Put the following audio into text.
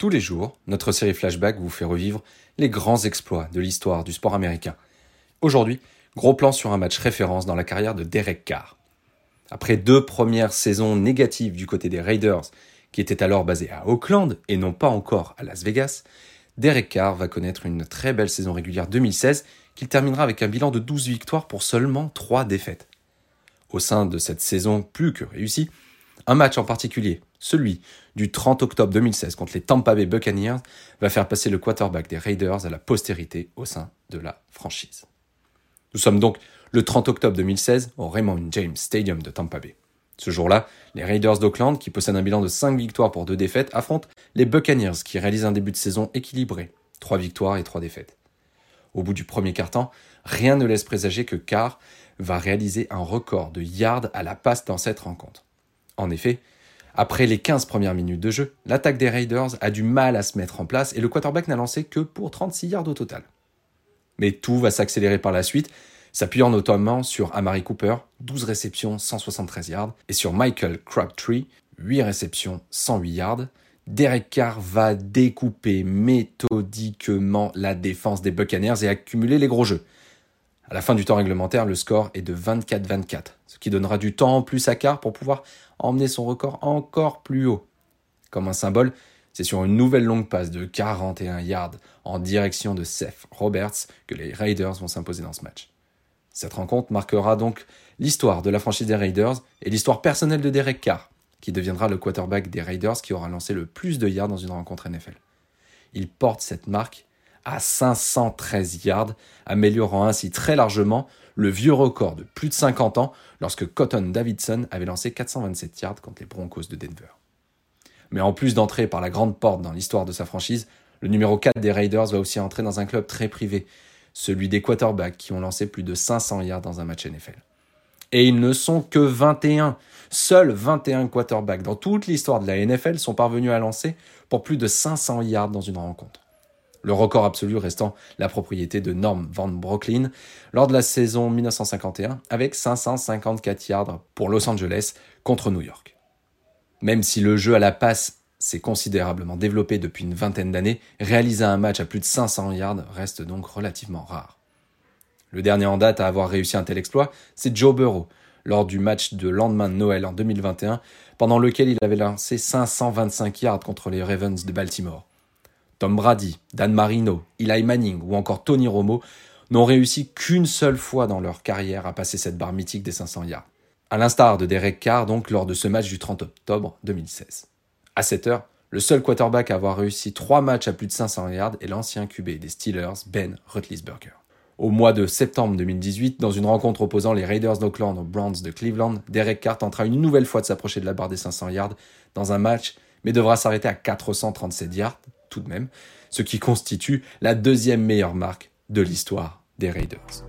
Tous les jours, notre série Flashback vous fait revivre les grands exploits de l'histoire du sport américain. Aujourd'hui, gros plan sur un match référence dans la carrière de Derek Carr. Après deux premières saisons négatives du côté des Raiders, qui étaient alors basés à Oakland et non pas encore à Las Vegas, Derek Carr va connaître une très belle saison régulière 2016 qu'il terminera avec un bilan de 12 victoires pour seulement 3 défaites. Au sein de cette saison plus que réussie, un match en particulier, celui du 30 octobre 2016 contre les Tampa Bay Buccaneers, va faire passer le quarterback des Raiders à la postérité au sein de la franchise. Nous sommes donc le 30 octobre 2016 au Raymond James Stadium de Tampa Bay. Ce jour-là, les Raiders d'Oakland, qui possèdent un bilan de 5 victoires pour 2 défaites, affrontent les Buccaneers, qui réalisent un début de saison équilibré, 3 victoires et 3 défaites. Au bout du premier quart-temps, rien ne laisse présager que Carr va réaliser un record de yards à la passe dans cette rencontre. En effet, après les 15 premières minutes de jeu, l'attaque des Raiders a du mal à se mettre en place et le quarterback n'a lancé que pour 36 yards au total. Mais tout va s'accélérer par la suite, s'appuyant notamment sur Amari Cooper, 12 réceptions, 173 yards, et sur Michael Crabtree, 8 réceptions, 108 yards. Derek Carr va découper méthodiquement la défense des Buccaneers et accumuler les gros jeux. À la fin du temps réglementaire, le score est de 24-24, ce qui donnera du temps en plus à Carr pour pouvoir emmener son record encore plus haut. Comme un symbole, c'est sur une nouvelle longue passe de 41 yards en direction de Seth Roberts que les Raiders vont s'imposer dans ce match. Cette rencontre marquera donc l'histoire de la franchise des Raiders et l'histoire personnelle de Derek Carr, qui deviendra le quarterback des Raiders qui aura lancé le plus de yards dans une rencontre NFL. Il porte cette marque à 513 yards, améliorant ainsi très largement le vieux record de plus de 50 ans lorsque Cotton Davidson avait lancé 427 yards contre les Broncos de Denver. Mais en plus d'entrer par la grande porte dans l'histoire de sa franchise, le numéro 4 des Raiders va aussi entrer dans un club très privé, celui des quarterbacks qui ont lancé plus de 500 yards dans un match NFL. Et ils ne sont que 21. Seuls 21 quarterbacks dans toute l'histoire de la NFL sont parvenus à lancer pour plus de 500 yards dans une rencontre le record absolu restant la propriété de Norm Van Brocklin lors de la saison 1951 avec 554 yards pour Los Angeles contre New York. Même si le jeu à la passe s'est considérablement développé depuis une vingtaine d'années, réaliser un match à plus de 500 yards reste donc relativement rare. Le dernier en date à avoir réussi un tel exploit, c'est Joe Burrow, lors du match de lendemain de Noël en 2021, pendant lequel il avait lancé 525 yards contre les Ravens de Baltimore. Tom Brady, Dan Marino, Eli Manning ou encore Tony Romo n'ont réussi qu'une seule fois dans leur carrière à passer cette barre mythique des 500 yards. À l'instar de Derek Carr donc lors de ce match du 30 octobre 2016. À cette heure, le seul quarterback à avoir réussi trois matchs à plus de 500 yards est l'ancien QB des Steelers, Ben Roethlisberger. Au mois de septembre 2018, dans une rencontre opposant les Raiders d'Oakland aux Browns de Cleveland, Derek Carr tentera une nouvelle fois de s'approcher de la barre des 500 yards dans un match, mais devra s'arrêter à 437 yards, tout de même, ce qui constitue la deuxième meilleure marque de l'histoire des Raiders.